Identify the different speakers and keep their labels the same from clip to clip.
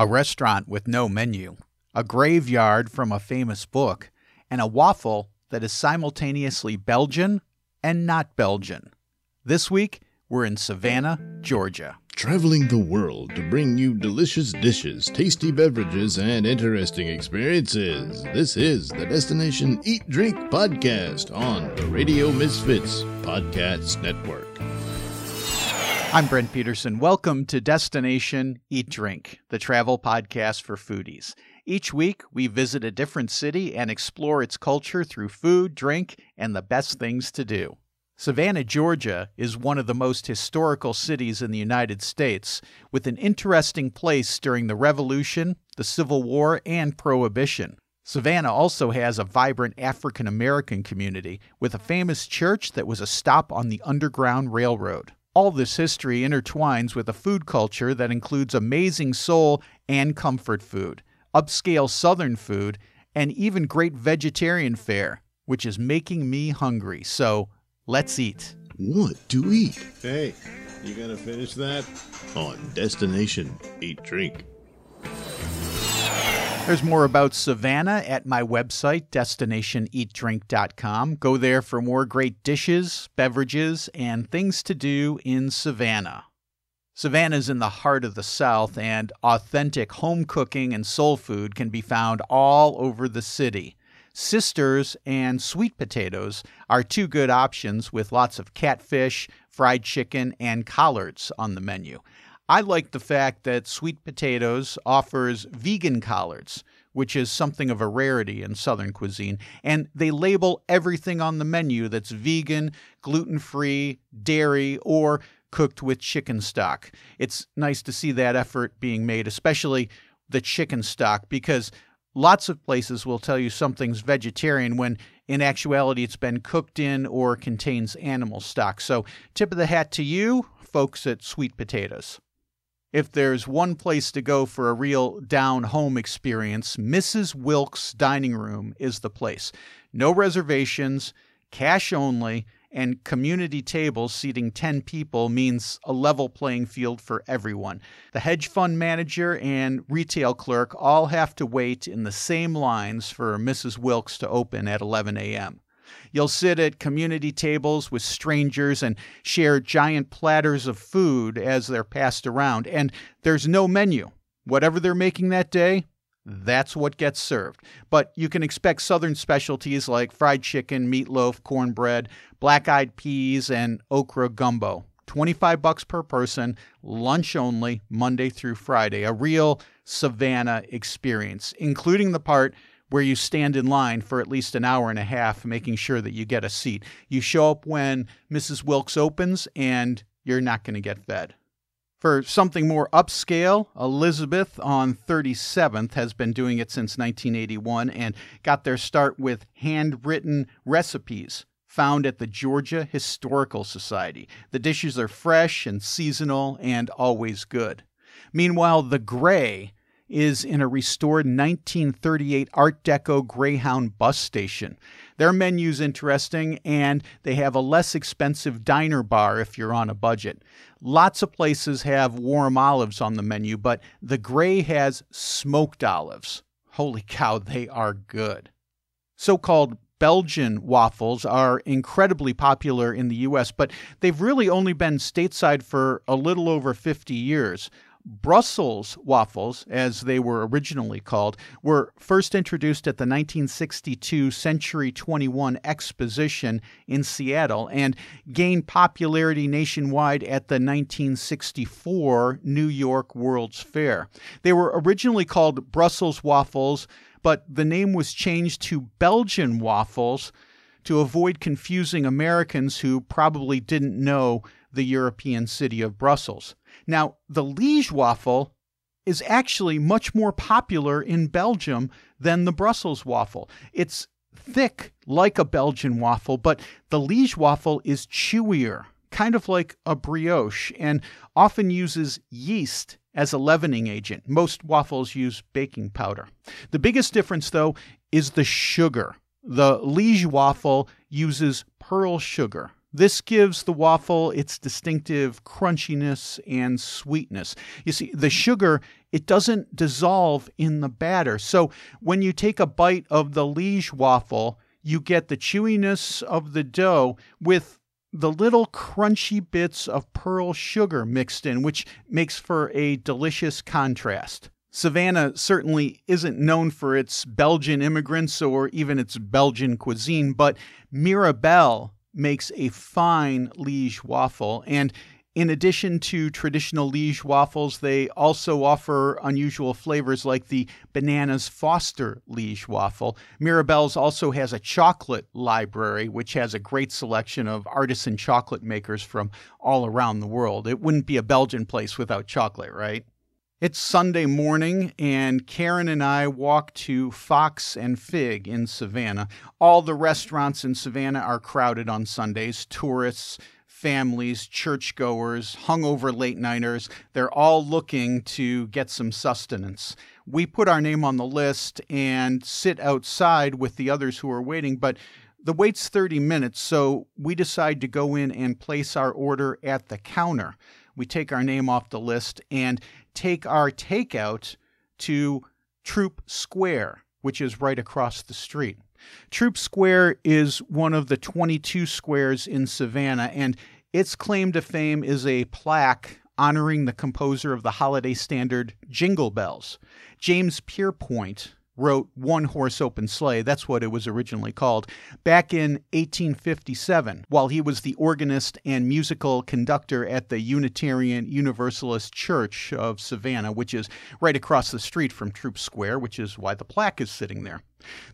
Speaker 1: a restaurant with no menu, a graveyard from a famous book, and a waffle that is simultaneously Belgian and not Belgian. This week, we're in Savannah, Georgia.
Speaker 2: Traveling the world to bring you delicious dishes, tasty beverages, and interesting experiences. This is the Destination Eat Drink Podcast on the Radio Misfits Podcast Network.
Speaker 1: I'm Brent Peterson. Welcome to Destination Eat Drink, the travel podcast for foodies. Each week, we visit a different city and explore its culture through food, drink, and the best things to do. Savannah, Georgia is one of the most historical cities in the United States, with an interesting place during the Revolution, the Civil War, and Prohibition. Savannah also has a vibrant African American community with a famous church that was a stop on the Underground Railroad. All this history intertwines with a food culture that includes amazing soul and comfort food, upscale Southern food, and even great vegetarian fare, which is making me hungry. So, Let's eat.
Speaker 2: What to eat? Hey, you gonna finish that? On Destination Eat Drink.
Speaker 1: There's more about Savannah at my website, destinationeatdrink.com. Go there for more great dishes, beverages, and things to do in Savannah. Savannah is in the heart of the South, and authentic home cooking and soul food can be found all over the city. Sisters and sweet potatoes are two good options with lots of catfish, fried chicken, and collards on the menu. I like the fact that Sweet Potatoes offers vegan collards, which is something of a rarity in Southern cuisine, and they label everything on the menu that's vegan, gluten free, dairy, or cooked with chicken stock. It's nice to see that effort being made, especially the chicken stock, because Lots of places will tell you something's vegetarian when in actuality it's been cooked in or contains animal stock. So, tip of the hat to you, folks at Sweet Potatoes. If there's one place to go for a real down home experience, Mrs. Wilkes Dining Room is the place. No reservations, cash only, and community tables seating 10 people means a level playing field for everyone. The hedge fund manager and retail clerk all have to wait in the same lines for Mrs. Wilkes to open at 11 a.m. You'll sit at community tables with strangers and share giant platters of food as they're passed around, and there's no menu. Whatever they're making that day, that's what gets served. But you can expect southern specialties like fried chicken, meatloaf, cornbread, black eyed peas, and okra gumbo. 25 bucks per person, lunch only, Monday through Friday. A real Savannah experience, including the part where you stand in line for at least an hour and a half, making sure that you get a seat. You show up when Mrs. Wilkes opens, and you're not going to get fed. For something more upscale, Elizabeth on 37th has been doing it since 1981 and got their start with handwritten recipes found at the Georgia Historical Society. The dishes are fresh and seasonal and always good. Meanwhile, the Gray is in a restored 1938 Art Deco Greyhound bus station. Their menu's interesting, and they have a less expensive diner bar if you're on a budget. Lots of places have warm olives on the menu, but the Gray has smoked olives. Holy cow, they are good. So called Belgian waffles are incredibly popular in the US, but they've really only been stateside for a little over 50 years. Brussels waffles, as they were originally called, were first introduced at the 1962 Century 21 Exposition in Seattle and gained popularity nationwide at the 1964 New York World's Fair. They were originally called Brussels waffles, but the name was changed to Belgian waffles to avoid confusing Americans who probably didn't know the European city of Brussels. Now, the Liege waffle is actually much more popular in Belgium than the Brussels waffle. It's thick like a Belgian waffle, but the Liege waffle is chewier, kind of like a brioche, and often uses yeast as a leavening agent. Most waffles use baking powder. The biggest difference, though, is the sugar. The Liege waffle uses pearl sugar, This gives the waffle its distinctive crunchiness and sweetness. You see, the sugar, it doesn't dissolve in the batter. So when you take a bite of the Liege waffle, you get the chewiness of the dough with the little crunchy bits of pearl sugar mixed in, which makes for a delicious contrast. Savannah certainly isn't known for its Belgian immigrants or even its Belgian cuisine, but Mirabelle makes a fine Liege waffle. And in addition to traditional Liege waffles, they also offer unusual flavors like the Bananas Foster Liege waffle. Mirabelle's also has a chocolate library, which has a great selection of artisan chocolate makers from all around the world. It wouldn't be a Belgian place without chocolate, right? It's Sunday morning, and Karen and I walk to Fox and Fig in Savannah. All the restaurants in Savannah are crowded on Sundays. Tourists, families, churchgoers, hungover late nighters, they're all looking to get some sustenance. We put our name on the list and sit outside with the others who are waiting, but the wait's 30 minutes, so we decide to go in and place our order at the counter. We take our name off the list and take our takeout to Troup Square, which is right across the street. Troup Square is one of the 22 squares in Savannah, and its claim to fame is a plaque honoring the composer of the holiday standard Jingle Bells. James Pierpont wrote One Horse Open Sleigh, that's what it was originally called, back in 1857, while he was the organist and musical conductor at the Unitarian Universalist Church of Savannah, which is right across the street from Troup Square, which is why the plaque is sitting there.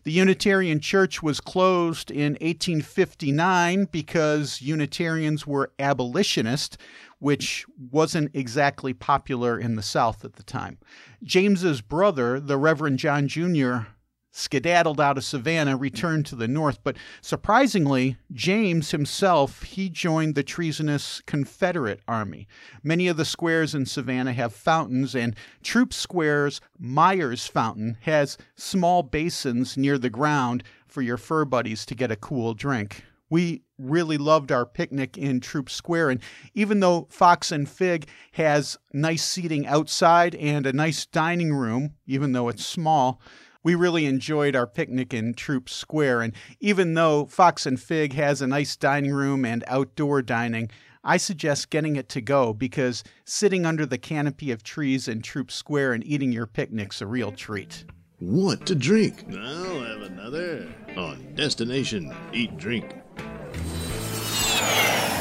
Speaker 1: The Unitarian Church was closed in 1859 because Unitarians were abolitionists, which wasn't exactly popular in the South at the time. James's brother, the Reverend John Jr., skedaddled out of Savannah, returned to the north, but surprisingly, James himself, he joined the treasonous Confederate Army. Many of the squares in Savannah have fountains, and Troup Square's Myers Fountain has small basins near the ground for your fur buddies to get a cool drink. We really loved our picnic in Troup Square. And even though Fox and Fig has nice seating outside and a nice dining room, even though it's small, we really enjoyed our picnic in Troup Square. And even though Fox and Fig has a nice dining room and outdoor dining, I suggest getting it to go because sitting under the canopy of trees in Troup Square and eating your picnic's a real treat.
Speaker 2: What to drink? I'll have another on Destination Eat Drink.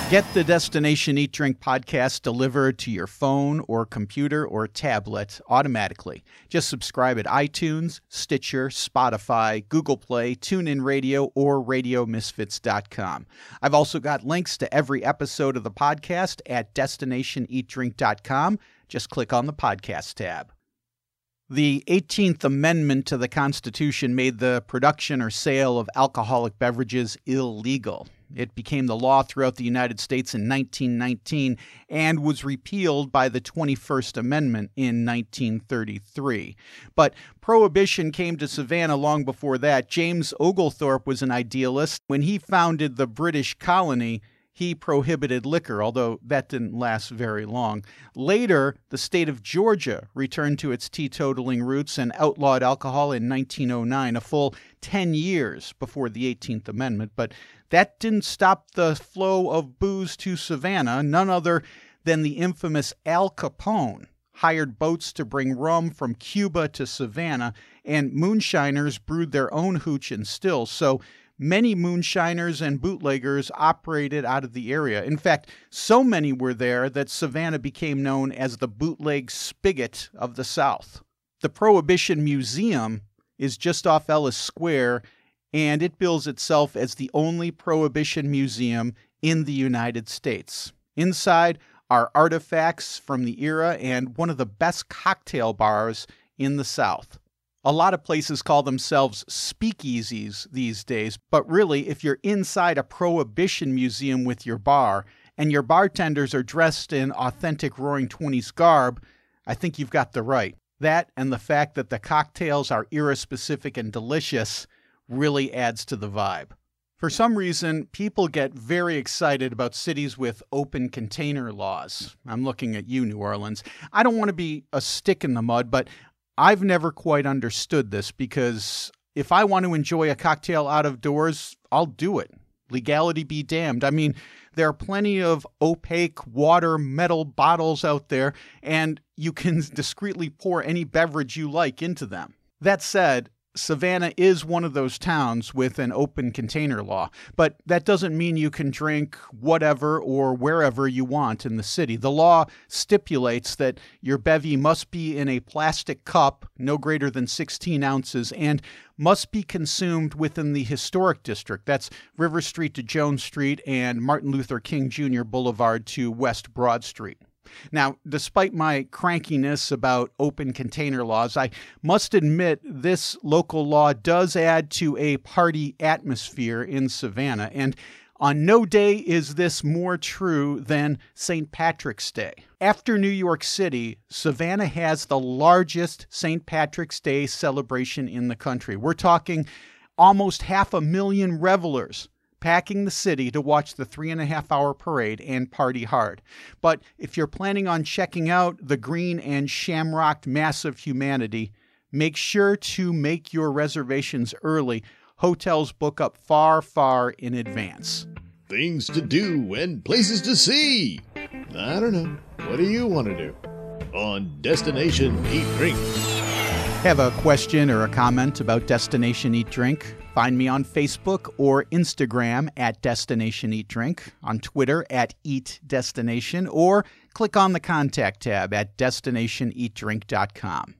Speaker 1: Get the Destination Eat Drink podcast delivered to your phone or computer or tablet automatically. Just subscribe at iTunes, Stitcher, Spotify, Google Play, TuneIn Radio, or RadioMisfits.com. I've also got links to every episode of the podcast at DestinationEatDrink.com. Just click on the podcast tab. The 18th Amendment to the Constitution made the production or sale of alcoholic beverages illegal. It became the law throughout the United States in 1919 and was repealed by the 21st Amendment in 1933. But prohibition came to Savannah long before that. James Oglethorpe was an idealist. When he founded the British colony, he prohibited liquor, although that didn't last very long. Later, the state of Georgia returned to its teetotaling roots and outlawed alcohol in 1909, a full 10 years before the 18th Amendment. But that didn't stop the flow of booze to Savannah. None other than the infamous Al Capone hired boats to bring rum from Cuba to Savannah, and moonshiners brewed their own hooch and stills. So many moonshiners and bootleggers operated out of the area. In fact, so many were there that Savannah became known as the bootleg spigot of the South. The Prohibition Museum is just off Ellis Square, and it bills itself as the only Prohibition museum in the United States. Inside are artifacts from the era and one of the best cocktail bars in the South. A lot of places call themselves speakeasies these days, but really, if you're inside a prohibition museum with your bar and your bartenders are dressed in authentic Roaring Twenties garb, I think you've got the right. That and the fact that the cocktails are era specific and delicious really adds to the vibe. For some reason, people get very excited about cities with open container laws. I'm looking at you, New Orleans. I don't want to be a stick in the mud, but I've never quite understood this because if I want to enjoy a cocktail out of doors, I'll do it. Legality be damned. I mean, there are plenty of opaque water metal bottles out there, and you can discreetly pour any beverage you like into them. That said, Savannah is one of those towns with an open container law, but that doesn't mean you can drink whatever or wherever you want in the city. The law stipulates that your bevy must be in a plastic cup no greater than 16 ounces and must be consumed within the historic district. That's River Street to Jones Street and Martin Luther King Jr. Boulevard to West Broad Street. Now, despite my crankiness about open container laws, I must admit this local law does add to a party atmosphere in Savannah. And on no day is this more true than St. Patrick's Day. After New York City, Savannah has the largest St. Patrick's Day celebration in the country. We're talking almost half a million revelers packing the city to watch the three and a half hour parade and party hard. But if you're planning on checking out the green and shamrocked mass of humanity, make sure to make your reservations early. Hotels book up far, far in advance.
Speaker 2: Things to do and places to see. I don't know. What do you want to do? On Destination Eat Drink.
Speaker 1: Have a question or a comment about Destination Eat Drink? Find me on Facebook or Instagram at Destination Eat Drink, on Twitter at Eat Destination, or click on the contact tab at destinationeatdrink.com.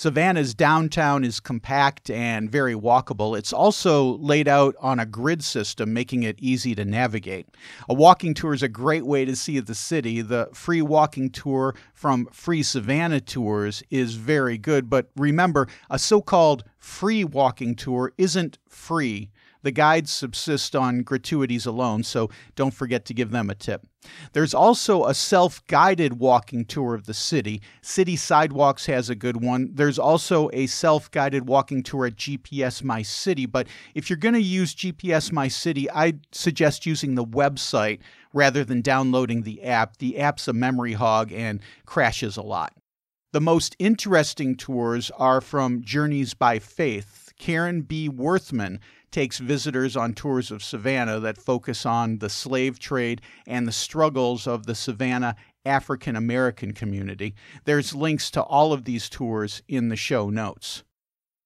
Speaker 1: Savannah's downtown is compact and very walkable. It's also laid out on a grid system, making it easy to navigate. A walking tour is a great way to see the city. The free walking tour from Free Savannah Tours is very good, but remember, a so called free walking tour isn't free. The guides subsist on gratuities alone, so don't forget to give them a tip. There's also a self guided walking tour of the city. City Sidewalks has a good one. There's also a self guided walking tour at GPS My City, but if you're going to use GPS My City, I'd suggest using the website rather than downloading the app. The app's a memory hog and crashes a lot. The most interesting tours are from Journeys by Faith. Karen B. Worthman takes visitors on tours of Savannah that focus on the slave trade and the struggles of the Savannah African American community. There's links to all of these tours in the show notes.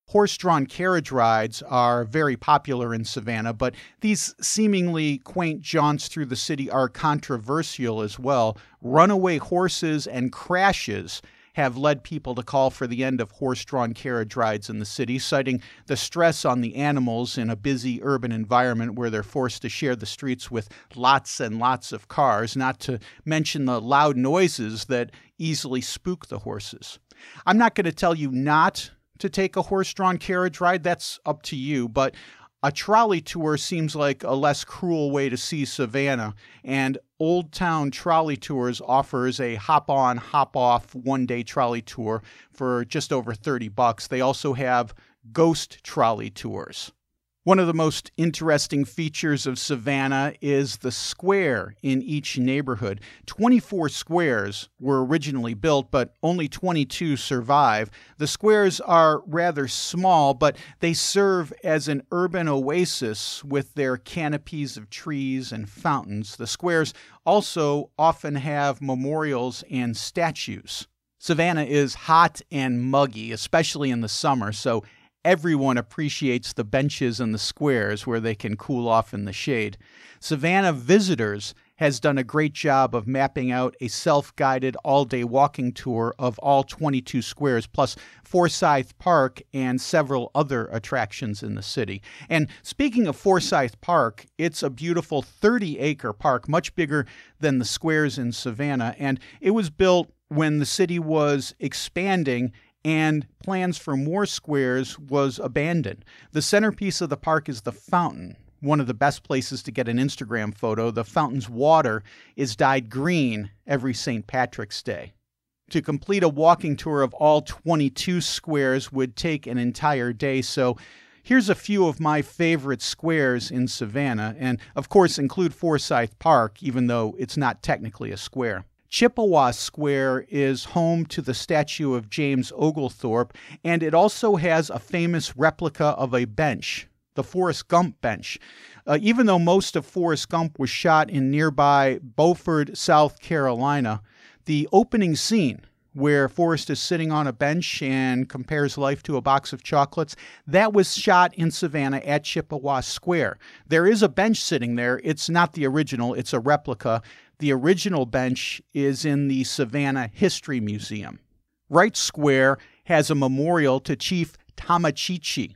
Speaker 1: Horse drawn carriage rides are very popular in Savannah, but these seemingly quaint jaunts through the city are controversial as well. Runaway horses and crashes have led people to call for the end of horse drawn carriage rides in the city, citing the stress on the animals in a busy urban environment where they're forced to share the streets with lots and lots of cars, not to mention the loud noises that easily spook the horses. I'm not going to tell you not to take a horse drawn carriage ride, that's up to you, but a trolley tour seems like a less cruel way to see Savannah, and Old Town Trolley Tours offers a hop on, hop off one day trolley tour for just over 30 bucks. They also have ghost trolley tours. One of the most interesting features of Savannah is the square in each neighborhood. 24 squares were originally built, but only 22 survive. The squares are rather small, but they serve as an urban oasis with their canopies of trees and fountains. The squares also often have memorials and statues. Savannah is hot and muggy, especially in the summer, so everyone appreciates the benches and the squares where they can cool off in the shade. Savannah Visitors has done a great job of mapping out a self guided all day walking tour of all 22 squares, plus Forsyth Park and several other attractions in the city. And speaking of Forsyth Park, it's a beautiful 30 acre park, much bigger than the squares in Savannah, and it was built when the city was expanding and plans for more squares was abandoned. The centerpiece of the park is the fountain. One of the best places to get an Instagram photo. The fountain's water is dyed green every St. Patrick's Day. To complete a walking tour of all 22 squares would take an entire day, so Here's a few of my favorite squares in Savannah, and of course include Forsyth Park, even though it's not technically a square. Chippewa Square is home to the statue of James Oglethorpe, and it also has a famous replica of a bench, the Forrest Gump bench. Uh, even though most of Forrest Gump was shot in nearby Beaufort, South Carolina, the opening scene where Forrest is sitting on a bench and compares life to a box of chocolates. That was shot in Savannah at Chippewa Square. There is a bench sitting there. It's not the original, it's a replica. The original bench is in the Savannah History Museum. Wright Square has a memorial to Chief Tomochichi.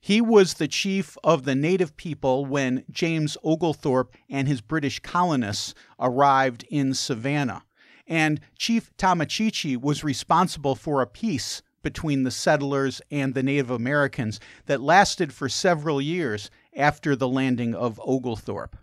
Speaker 1: He was the chief of the native people when James Oglethorpe and his British colonists arrived in Savannah. And Chief Tomochichi was responsible for a peace between the settlers and the Native Americans that lasted for several years after the landing of Oglethorpe.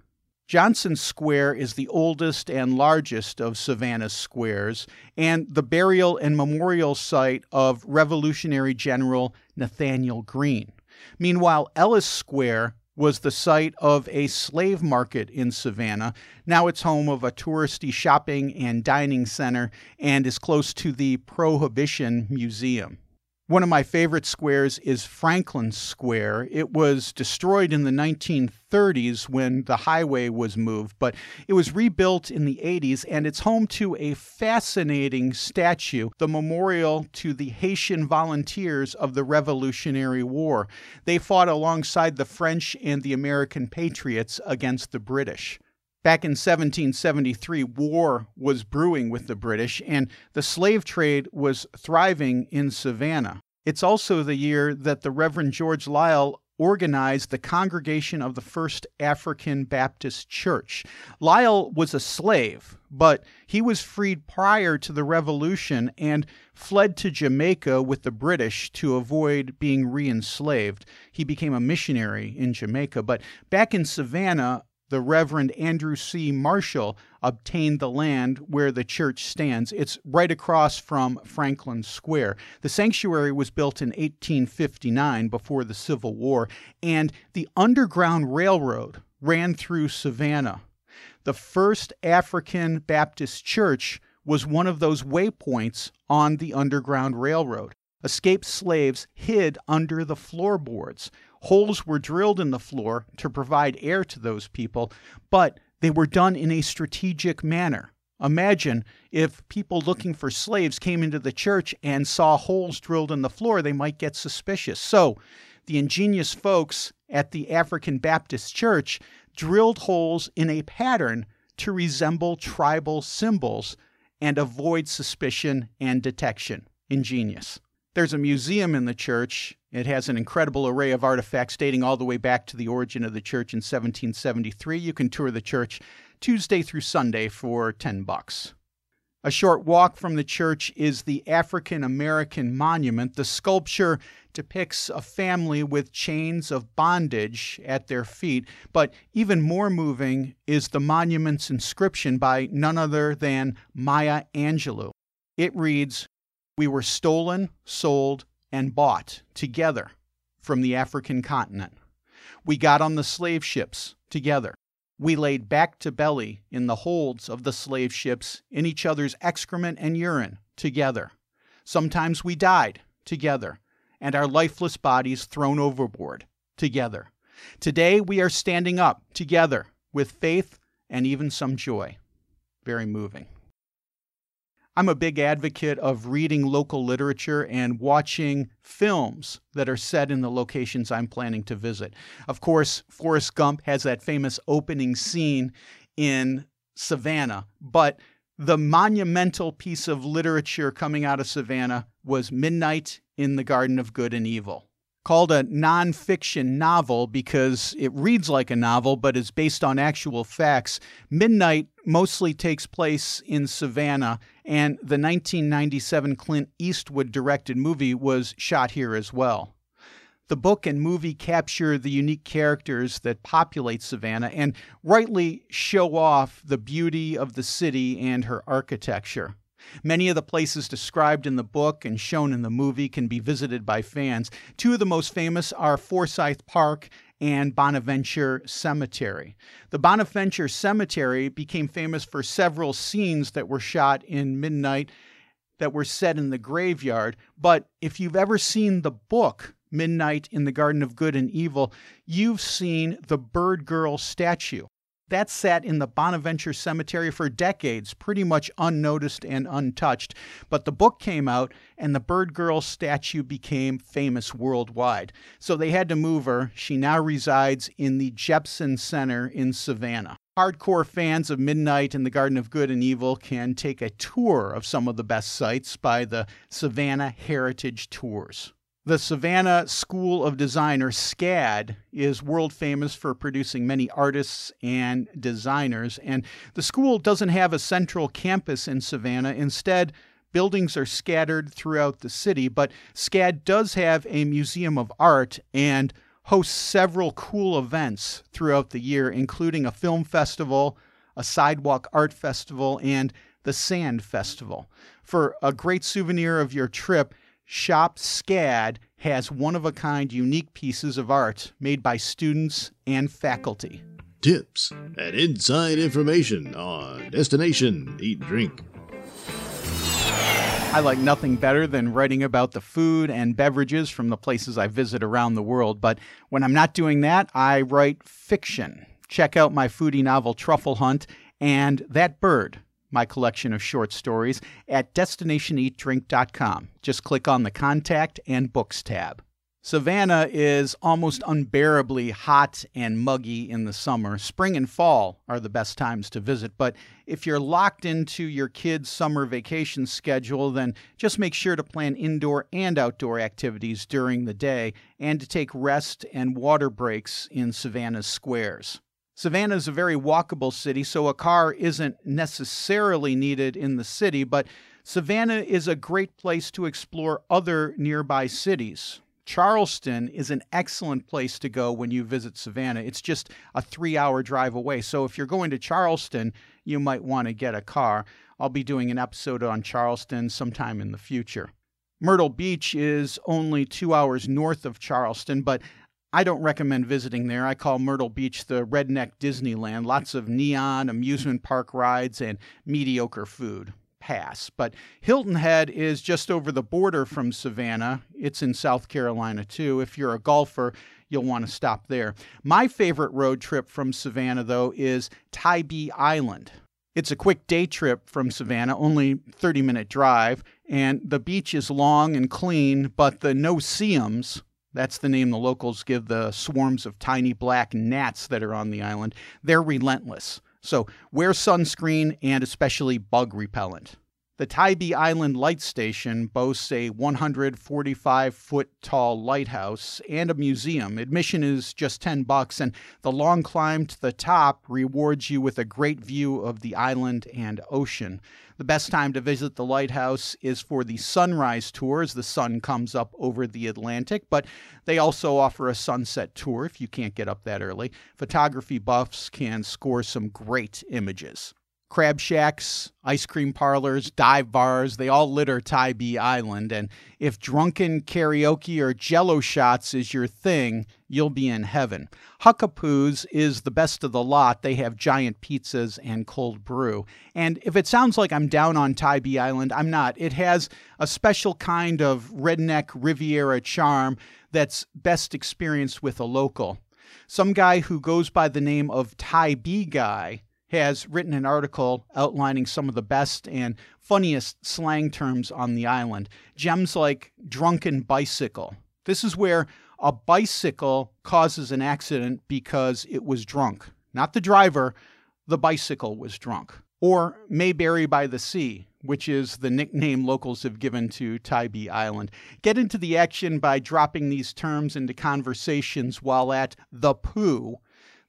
Speaker 1: Johnson Square is the oldest and largest of Savannah's squares, and the burial and memorial site of Revolutionary General Nathanael Greene. Meanwhile, Ellis Square was the site of a slave market in Savannah. Now it's home of a touristy shopping and dining center and is close to the Prohibition Museum. One of my favorite squares is Franklin Square. It was destroyed in the 1930s when the highway was moved, but it was rebuilt in the 80s and it's home to a fascinating statue, the memorial to the Haitian volunteers of the Revolutionary War. They fought alongside the French and the American patriots against the British. Back in 1773, war was brewing with the British, and the slave trade was thriving in Savannah. It's also the year that the Reverend George Liele organized the Congregation of the First African Baptist Church. Lyle was a slave, but he was freed prior to the Revolution and fled to Jamaica with the British to avoid being re enslaved. He became a missionary in Jamaica, but back in Savannah, the Reverend Andrew C. Marshall obtained the land where the church stands. It's right across from Franklin Square. The sanctuary was built in 1859 before the Civil War, and the Underground Railroad ran through Savannah. The first African Baptist church was one of those waypoints on the Underground Railroad. Escaped slaves hid under the floorboards. Holes were drilled in the floor to provide air to those people, but they were done in a strategic manner. Imagine if people looking for slaves came into the church and saw holes drilled in the floor, they might get suspicious. So, the ingenious folks at the African Baptist Church drilled holes in a pattern to resemble tribal symbols and avoid suspicion and detection. Ingenious. There's a museum in the church. It has an incredible array of artifacts dating all the way back to the origin of the church in 1773. You can tour the church Tuesday through Sunday for 10 bucks. A short walk from the church is the African American Monument. The sculpture depicts a family with chains of bondage at their feet, but even more moving is the monument's inscription by none other than Maya Angelou. It reads, we were stolen, sold, and bought together from the African continent. We got on the slave ships together. We laid back to belly in the holds of the slave ships in each other's excrement and urine together. Sometimes we died together, and our lifeless bodies thrown overboard together. Today we are standing up together with faith and even some joy. Very moving. I'm a big advocate of reading local literature and watching films that are set in the locations I'm planning to visit. Of course, Forrest Gump has that famous opening scene in Savannah, but the monumental piece of literature coming out of Savannah was Midnight in the Garden of Good and Evil called a nonfiction novel because it reads like a novel but is based on actual facts. Midnight mostly takes place in Savannah, and the 1997 Clint Eastwood directed movie was shot here as well. The book and movie capture the unique characters that populate Savannah and rightly show off the beauty of the city and her architecture. Many of the places described in the book and shown in the movie can be visited by fans. Two of the most famous are Forsyth Park and Bonaventure Cemetery. The Bonaventure Cemetery became famous for several scenes that were shot in Midnight that were set in the graveyard. But if you've ever seen the book, Midnight in the Garden of Good and Evil, you've seen the Bird Girl statue. That sat in the Bonaventure Cemetery for decades, pretty much unnoticed and untouched. But the book came out, and the Bird Girl statue became famous worldwide. So they had to move her. She now resides in the Jepson Center in Savannah. Hardcore fans of Midnight in the Garden of Good and Evil can take a tour of some of the best sites by the Savannah Heritage Tours. The Savannah School of Design, or SCAD, is world famous for producing many artists and designers. And the school doesn't have a central campus in Savannah. Instead, buildings are scattered throughout the city. But SCAD does have a museum of art and hosts several cool events throughout the year, including a film festival, a sidewalk art festival, and the Sand Festival. For a great souvenir of your trip, Shop SCAD has one of a kind unique pieces of art made by students and faculty.
Speaker 2: Tips and inside information on Destination Eat Drink.
Speaker 1: I like nothing better than writing about the food and beverages from the places I visit around the world, but when I'm not doing that, I write fiction. Check out my foodie novel Truffle Hunt and That Bird my collection of short stories at destinationeatdrink.com. Just click on the Contact and Books tab. Savannah is almost unbearably hot and muggy in the summer. Spring and fall are the best times to visit, but if you're locked into your kids' summer vacation schedule, then just make sure to plan indoor and outdoor activities during the day and to take rest and water breaks in Savannah's squares. Savannah is a very walkable city, so a car isn't necessarily needed in the city, but Savannah is a great place to explore other nearby cities. Charleston is an excellent place to go when you visit Savannah. It's just a three hour drive away. So if you're going to Charleston, you might want to get a car. I'll be doing an episode on Charleston sometime in the future. Myrtle Beach is only two hours north of Charleston, but I don't recommend visiting there. I call Myrtle Beach the redneck Disneyland. Lots of neon, amusement park rides, and mediocre food. Pass. But Hilton Head is just over the border from Savannah. It's in South Carolina, too. If you're a golfer, you'll want to stop there. My favorite road trip from Savannah, though, is Tybee Island. It's a quick day trip from Savannah, only 30 minute drive, and the beach is long and clean, but the no-see-ums, that's the name the locals give the swarms of tiny black gnats that are on the island. They're relentless. So wear sunscreen and especially bug repellent. The Tybee Island Light Station boasts a 145 foot tall lighthouse and a museum. Admission is just 10 bucks, and the long climb to the top rewards you with a great view of the island and ocean. The best time to visit the lighthouse is for the sunrise tour as the sun comes up over the Atlantic, but they also offer a sunset tour if you can't get up that early. Photography buffs can score some great images crab shacks, ice cream parlors, dive bars, they all litter Tybee Island. And if drunken karaoke or jello shots is your thing, you'll be in heaven. Huckapoo's is the best of the lot. They have giant pizzas and cold brew. And if it sounds like I'm down on Tybee Island, I'm not. It has a special kind of redneck Riviera charm that's best experienced with a local. Some guy who goes by the name of Tybee Guy has written an article outlining some of the best and funniest slang terms on the island. Gems like drunken bicycle. This is where a bicycle causes an accident because it was drunk. Not the driver, the bicycle was drunk. Or Mayberry by the Sea, which is the nickname locals have given to Tybee Island. Get into the action by dropping these terms into conversations while at the Pooh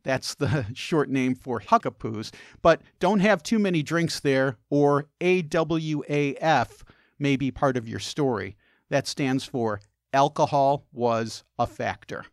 Speaker 1: that's the short name for Huckapoo's. But don't have too many drinks there, or AWAF may be part of your story. That stands for Alcohol Was a Factor.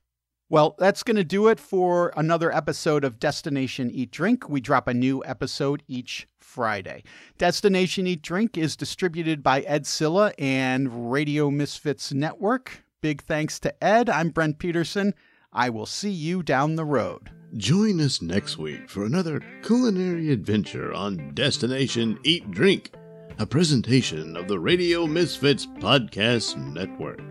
Speaker 1: Well, that's going to do it for another episode of Destination Eat Drink. We drop a new episode each Friday. Destination Eat Drink is distributed by Ed Silla and Radio Misfits Network. Big thanks to Ed. I'm Brent Peterson. I will see you down the road.
Speaker 2: Join us next week for another culinary adventure on Destination Eat Drink, a presentation of the Radio Misfits Podcast Network.